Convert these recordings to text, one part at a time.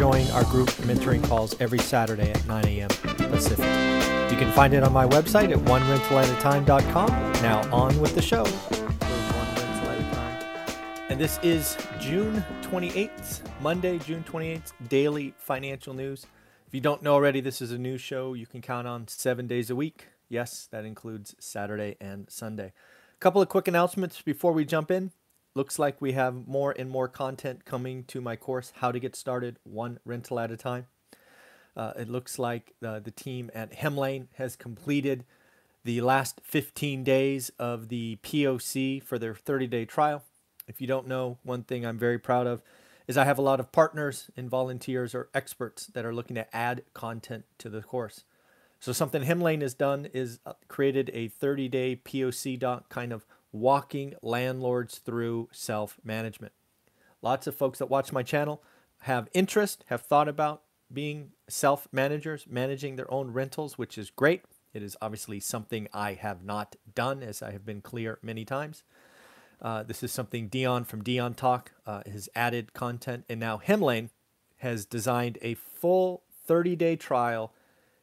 join our group mentoring calls every Saturday at 9 a.m. Pacific. You can find it on my website at onerentalatatime.com. Now on with the show. And this is June 28th, Monday, June 28th, daily financial news. If you don't know already, this is a new show you can count on seven days a week. Yes, that includes Saturday and Sunday. A couple of quick announcements before we jump in. Looks like we have more and more content coming to my course, How to Get Started One Rental at a Time. Uh, it looks like uh, the team at Hemlane has completed the last 15 days of the POC for their 30 day trial. If you don't know, one thing I'm very proud of is I have a lot of partners and volunteers or experts that are looking to add content to the course. So something Hemlane has done is uh, created a 30 day POC doc kind of walking landlords through self management. Lots of folks that watch my channel have interest, have thought about being self managers, managing their own rentals, which is great. It is obviously something I have not done, as I have been clear many times. Uh, this is something Dion from Dion Talk uh, has added content, and now Hemlane has designed a full 30 day trial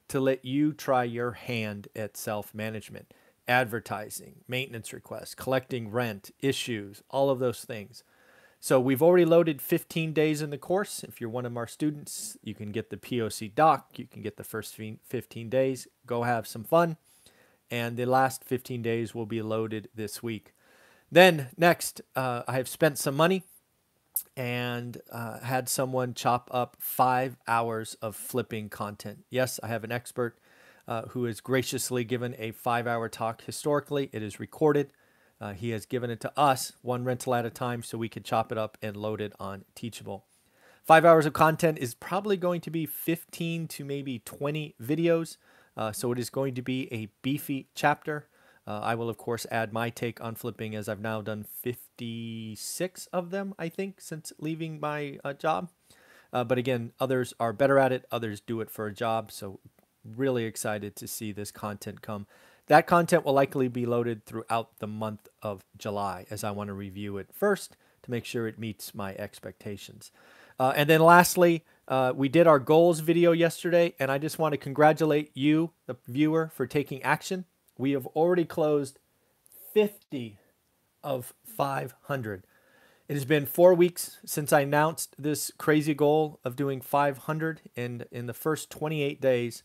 to let you try your hand at self management, advertising, maintenance requests, collecting rent, issues, all of those things. So we've already loaded 15 days in the course. If you're one of our students, you can get the POC doc. You can get the first 15 days. Go have some fun. And the last 15 days will be loaded this week. Then next, uh, I have spent some money and uh, had someone chop up five hours of flipping content. Yes, I have an expert uh, who has graciously given a five hour talk historically. It is recorded. Uh, he has given it to us one rental at a time so we could chop it up and load it on Teachable. Five hours of content is probably going to be 15 to maybe 20 videos. Uh, so it is going to be a beefy chapter. Uh, I will, of course, add my take on flipping as I've now done 56 of them, I think, since leaving my uh, job. Uh, but again, others are better at it, others do it for a job. So, really excited to see this content come. That content will likely be loaded throughout the month of July as I want to review it first to make sure it meets my expectations. Uh, and then lastly, uh, we did our goals video yesterday, and I just want to congratulate you, the viewer, for taking action. We have already closed 50 of 500. It has been four weeks since I announced this crazy goal of doing 500, and in the first 28 days,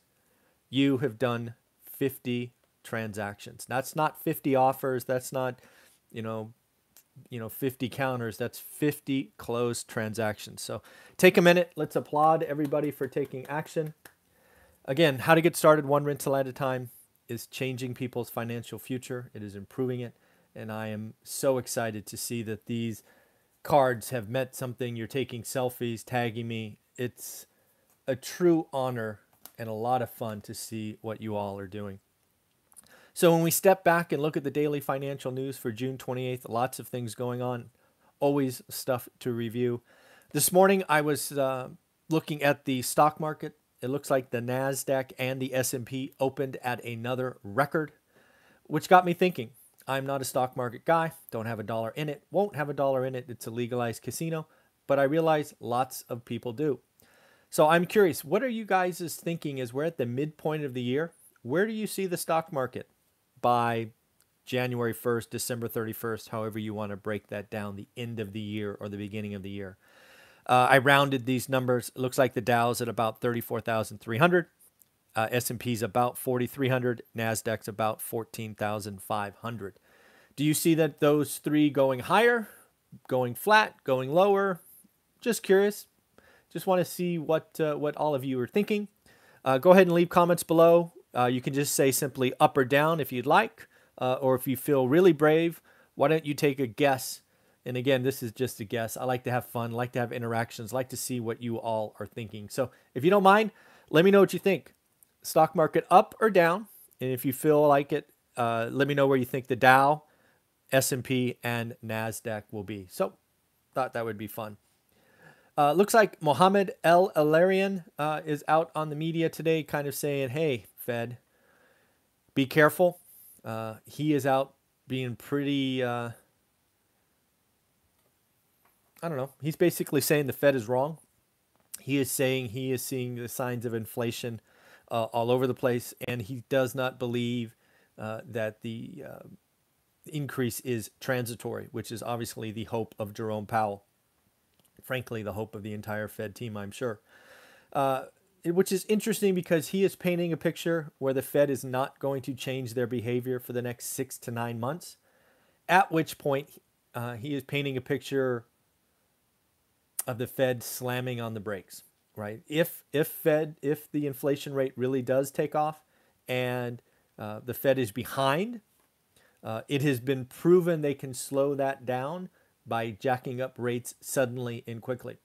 you have done 50 transactions. That's not 50 offers. That's not, you know, you know, 50 counters. That's 50 closed transactions. So take a minute. Let's applaud everybody for taking action. Again, how to get started one rental at a time is changing people's financial future. It is improving it. And I am so excited to see that these cards have met something. You're taking selfies, tagging me. It's a true honor and a lot of fun to see what you all are doing. So when we step back and look at the daily financial news for June 28th, lots of things going on, always stuff to review. This morning I was uh, looking at the stock market. It looks like the Nasdaq and the S&P opened at another record, which got me thinking. I'm not a stock market guy, don't have a dollar in it, won't have a dollar in it. It's a legalized casino, but I realize lots of people do. So I'm curious, what are you guys' thinking as we're at the midpoint of the year? Where do you see the stock market? by January 1st, December 31st, however you want to break that down, the end of the year or the beginning of the year. Uh, I rounded these numbers. It looks like the Dow's at about 34,300. Uh, S&P's about 4,300. Nasdaq's about 14,500. Do you see that those three going higher, going flat, going lower? Just curious. Just want to see what uh, what all of you are thinking. Uh, go ahead and leave comments below. Uh, you can just say simply up or down if you'd like, uh, or if you feel really brave, why don't you take a guess? And again, this is just a guess. I like to have fun, like to have interactions, like to see what you all are thinking. So if you don't mind, let me know what you think. Stock market up or down? And if you feel like it uh, let me know where you think the Dow, S&P, and Nasdaq will be. So, thought that would be fun. Uh, looks like Mohamed El-Erian uh, is out on the media today, kind of saying, "Hey, Fed, be careful." Uh, he is out being pretty. Uh, I don't know. He's basically saying the Fed is wrong. He is saying he is seeing the signs of inflation uh, all over the place, and he does not believe uh, that the increase is transitory, which is obviously the hope of Jerome Powell. Frankly, the hope of the entire Fed team, I'm sure. Uh, which is interesting because he is painting a picture where the Fed is not going to change their behavior for the next six to nine months. At which point, uh, he is painting a picture of the Fed slamming on the brakes, right? If if Fed if the inflation rate really does take off, and uh, the Fed is behind, uh, it has been proven they can slow that down by jacking up rates suddenly and quickly.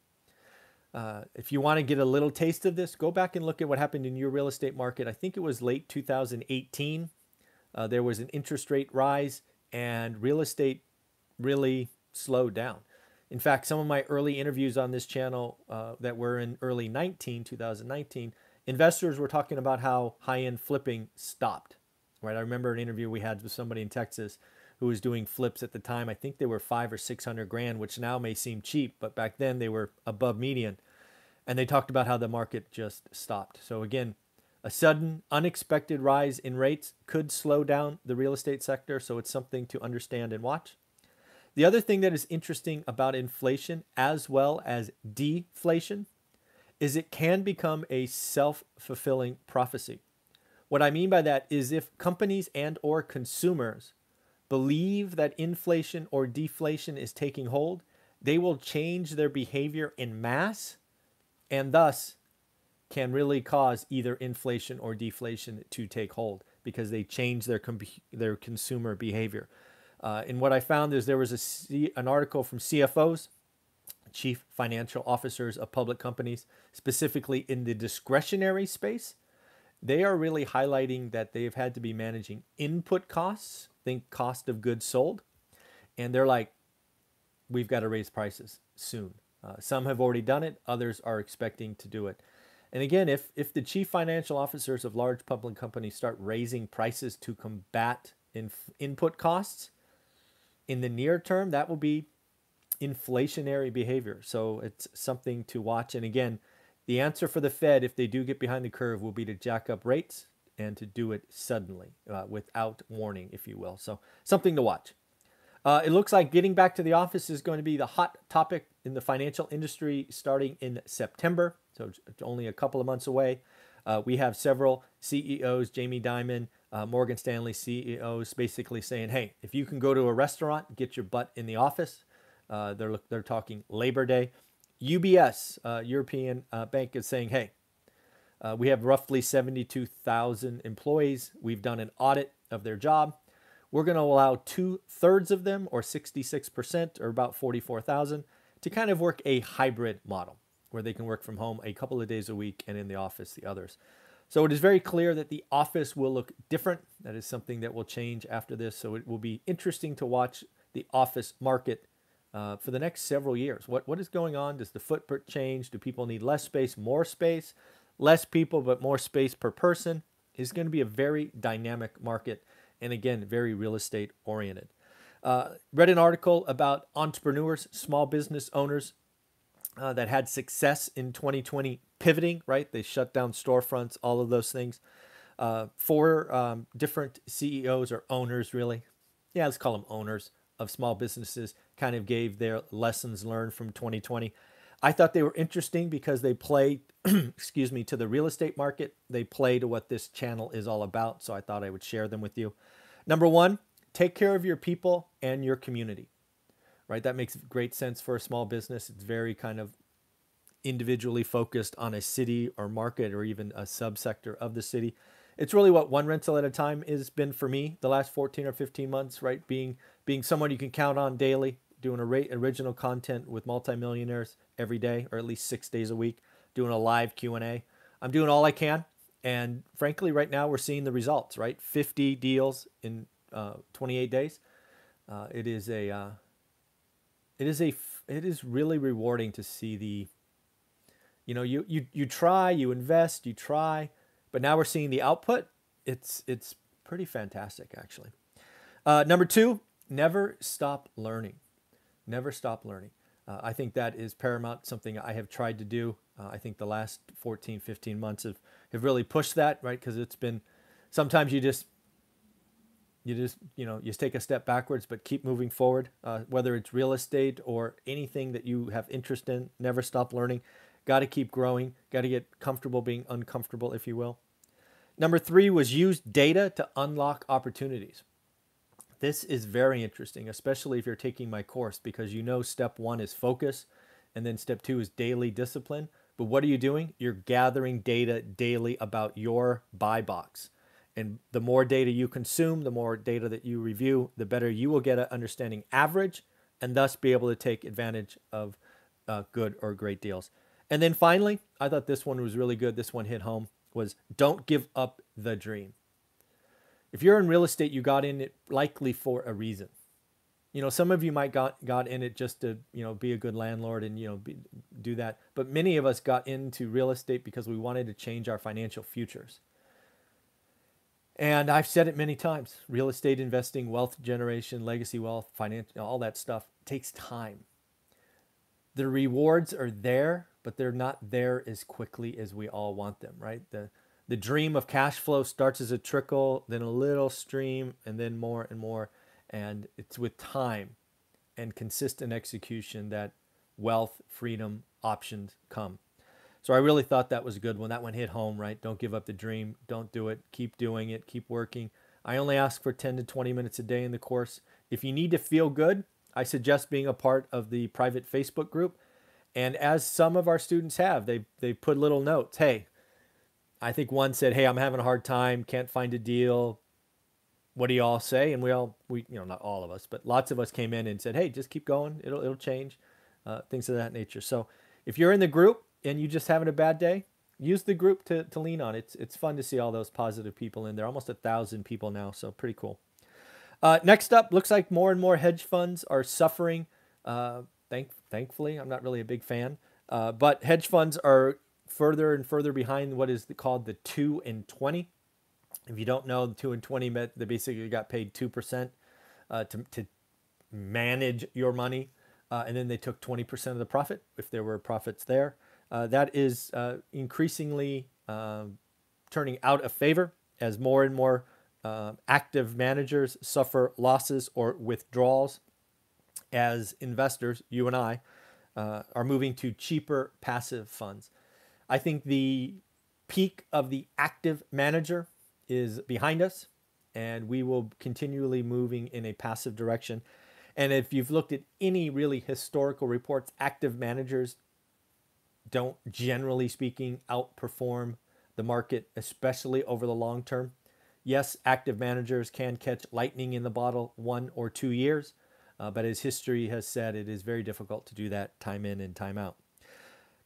Uh, if you want to get a little taste of this, go back and look at what happened in your real estate market. I think it was late 2018. Uh, there was an interest rate rise, and real estate really slowed down. In fact, some of my early interviews on this channel uh, that were in early 19, 2019, investors were talking about how high-end flipping stopped. Right? I remember an interview we had with somebody in Texas who was doing flips at the time. I think they were five or six hundred grand, which now may seem cheap, but back then they were above median. And they talked about how the market just stopped. So again, a sudden, unexpected rise in rates could slow down the real estate sector. So it's something to understand and watch. The other thing that is interesting about inflation as well as deflation is it can become a self-fulfilling prophecy. What I mean by that is if companies and or consumers believe that inflation or deflation is taking hold, they will change their behavior in mass and thus can really cause either inflation or deflation to take hold because they change their their consumer behavior. Uh, and what I found is there was a C, an article from CFOs, chief financial officers of public companies, specifically in the discretionary space. They are really highlighting that they've had to be managing input costs, think cost of goods sold. And they're like, we've got to raise prices soon. Uh, some have already done it, others are expecting to do it. And again, if, if the chief financial officers of large public companies start raising prices to combat inf- input costs, in the near term, that will be inflationary behavior. So it's something to watch. And again, the answer for the Fed, if they do get behind the curve, will be to jack up rates and to do it suddenly uh, without warning, if you will. So something to watch. Uh, it looks like getting back to the office is going to be the hot topic in the financial industry starting in September. So it's only a couple of months away. Uh, we have several CEOs, Jamie Dimon, uh, Morgan Stanley CEOs basically saying, hey, if you can go to a restaurant, get your butt in the office. Uh, they're, they're talking Labor Day. UBS, uh, European Bank, is saying, hey, uh, we have roughly 72,000 employees. We've done an audit of their job. We're going to allow two thirds of them, or 66%, or about 44,000, to kind of work a hybrid model where they can work from home a couple of days a week and in the office the others. So it is very clear that the office will look different. That is something that will change after this. So it will be interesting to watch the office market uh, for the next several years. What what is going on? Does the footprint change? Do people need less space, more space, less people but more space per person? Is going to be a very dynamic market, and again, very real estate oriented. Uh, read an article about entrepreneurs, small business owners uh, that had success in 2020 pivoting, right? They shut down storefronts, all of those things. Uh, four um, different CEOs or owners, really. Yeah, let's call them owners of small businesses, kind of gave their lessons learned from 2020. I thought they were interesting because they play, excuse me, to the real estate market. They play to what this channel is all about. So I thought I would share them with you. Number one, take care of your people and your community, right? That makes great sense for a small business. It's very kind of individually focused on a city or market or even a subsector of the city. It's really what one rental at a time has been for me the last 14 or 15 months, right? Being being someone you can count on daily, doing original content with multimillionaires every day or at least 6 days a week, doing a live Q&A. I'm doing all I can And frankly, right now we're seeing the results. Right, 50 deals in uh, 28 days. Uh, it is a uh, it is a it is really rewarding to see the you know you you you try you invest you try but now we're seeing the output it's it's pretty fantastic actually uh, number two never stop learning never stop learning. Uh, i think that is paramount something i have tried to do. Uh, i think the last 14 15 months have, have really pushed that right? Because it's been sometimes you just you just you know you take a step backwards but keep moving forward. Uh, whether it's real estate or anything that you have interest in never stop learning. Got to keep growing. Got to get comfortable being uncomfortable if you will. Number three was use data to unlock opportunities this is very interesting especially if you're taking my course because you know step one is focus and then step two is daily discipline but what are you doing you're gathering data daily about your buy box and the more data you consume, the more data that you review, the better you will get at understanding average and thus be able to take advantage of uh, good or great deals. And then finally, I thought this one was really good. This one hit home was don't give up the dream. If you're in real estate, you got in it likely for a reason. You know, some of you might got got in it just to you know be a good landlord and you know be, do that. But many of us got into real estate because we wanted to change our financial futures. And I've said it many times real estate investing, wealth generation, legacy wealth, financial, all that stuff takes time. The rewards are there, but they're not there as quickly as we all want them, right? The, the dream of cash flow starts as a trickle, then a little stream, and then more and more. And it's with time and consistent execution that wealth, freedom, options come. So I really thought that was a good one. That one hit home, right? Don't give up the dream. Don't do it. Keep doing it. Keep working. I only ask for 10 to 20 minutes a day in the course. If you need to feel good, I suggest being a part of the private Facebook group. And as some of our students have, they they put little notes. Hey, I think one said, "Hey, I'm having a hard time. Can't find a deal. What do you all say?" And we all we you know not all of us, but lots of us came in and said, "Hey, just keep going. It'll it'll change." Uh, things of that nature. So if you're in the group, and you're just having a bad day, use the group to, to lean on. It's it's fun to see all those positive people in there. Almost a thousand people now, so pretty cool. Uh, next up, looks like more and more hedge funds are suffering. Uh, thank thankfully, I'm not really a big fan, uh, but hedge funds are further and further behind what is called the two and twenty. If you don't know, the two and twenty meant they basically got paid two percent uh, to to manage your money, uh, and then they took twenty percent of the profit if there were profits there uh, that is uh, increasingly uh, turning out of favor as more and more uh, active managers suffer losses or withdrawals as investors, you and I, uh, are moving to cheaper passive funds. I think the peak of the active manager is behind us, and we will continually moving in a passive direction. And if you've looked at any really historical reports, active managers don't generally speaking outperform the market, especially over the long term. Yes, active managers can catch lightning in the bottle one or two years, uh, but as history has said, it is very difficult to do that time in and time out.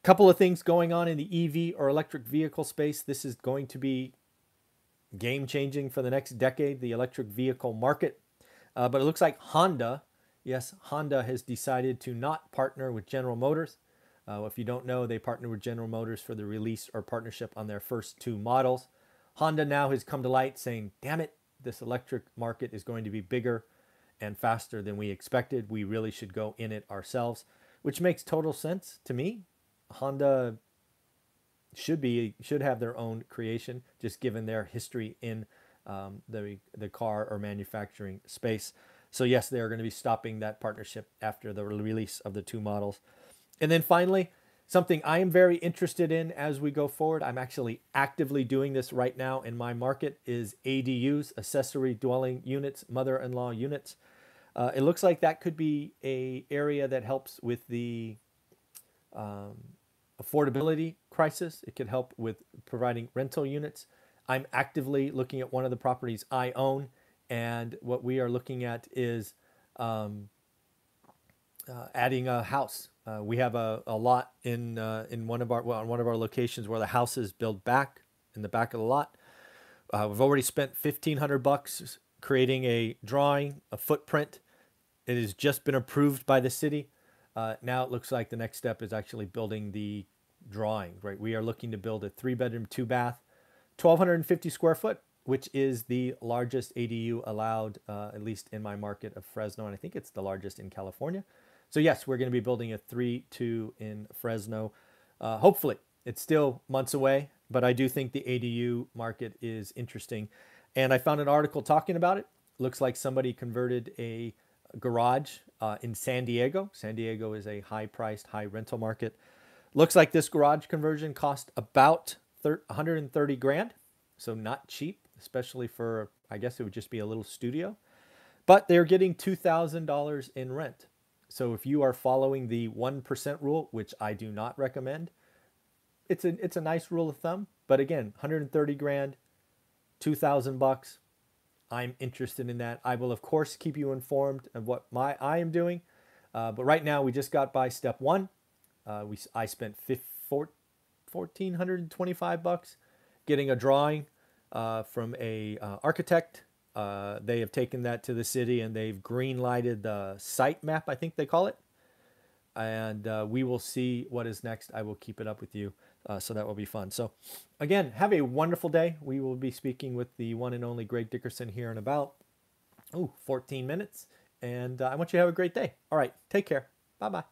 Couple of things going on in the EV or electric vehicle space. This is going to be game changing for the next decade, the electric vehicle market. Uh, but it looks like Honda, yes, Honda has decided to not partner with General Motors. Uh, if you don't know, they partnered with General Motors for the release or partnership on their first two models. Honda now has come to light saying, damn it, this electric market is going to be bigger and faster than we expected. We really should go in it ourselves, which makes total sense to me. Honda should be should have their own creation, just given their history in um, the the car or manufacturing space. So yes, they are going to be stopping that partnership after the release of the two models. And then finally, something I am very interested in as we go forward, I'm actually actively doing this right now in my market, is ADUs, accessory dwelling units, mother-in-law units. Uh, it looks like that could be a area that helps with the um, affordability crisis. It could help with providing rental units. I'm actively looking at one of the properties I own, and what we are looking at is um, uh, adding a house uh, we have a, a lot in uh, in one of our well, one of our locations where the house is built back in the back of the lot. Uh, we've already spent fifteen hundred bucks creating a drawing, a footprint. It has just been approved by the city. Uh, now it looks like the next step is actually building the drawing. Right, we are looking to build a two-bath, twelve hundred and fifty square foot, which is the largest ADU allowed, uh, at least in my market of Fresno, and I think it's the largest in California. So yes, we're going to be building a three-two in Fresno. Uh, hopefully, it's still months away, but I do think the ADU market is interesting. And I found an article talking about it. Looks like somebody converted a garage uh, in San Diego. San Diego is a high priced, high rental market. Looks like this garage conversion cost about 130 grand. So not cheap, especially for, I guess it would just be a little studio. But they're getting $2,000 in rent. So if you are following the 1% rule, which I do not recommend, it's a it's a nice rule of thumb. But again, 130 grand, 2000 bucks. I'm interested in that. I will of course keep you informed of what my I am doing. Uh, but right now we just got by step one. Uh, we I spent 1425 bucks getting a drawing uh, from a uh, architect. Uh, they have taken that to the city and they've green lighted the site map. I think they call it. And uh, we will see what is next. I will keep it up with you. Uh, so that will be fun. So, again, have a wonderful day. We will be speaking with the one and only Greg Dickerson here in about, oh, 14 minutes. And uh, I want you to have a great day. All right, take care. Bye bye.